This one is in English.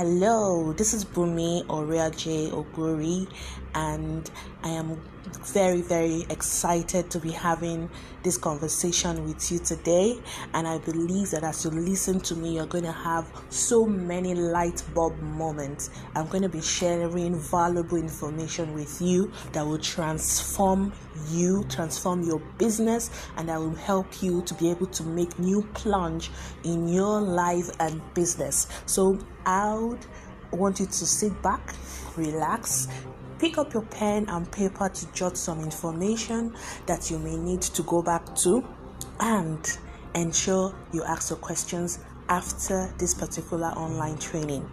Hello, this is Bumi Oria J Oguri, and I am very, very excited to be having this conversation with you today. And I believe that as you listen to me, you're going to have so many light bulb moments. I'm going to be sharing valuable information with you that will transform you, transform your business, and that will help you to be able to make new plunge in your life and business. So want you to sit back, relax, pick up your pen and paper to jot some information that you may need to go back to and ensure you ask your questions after this particular online training.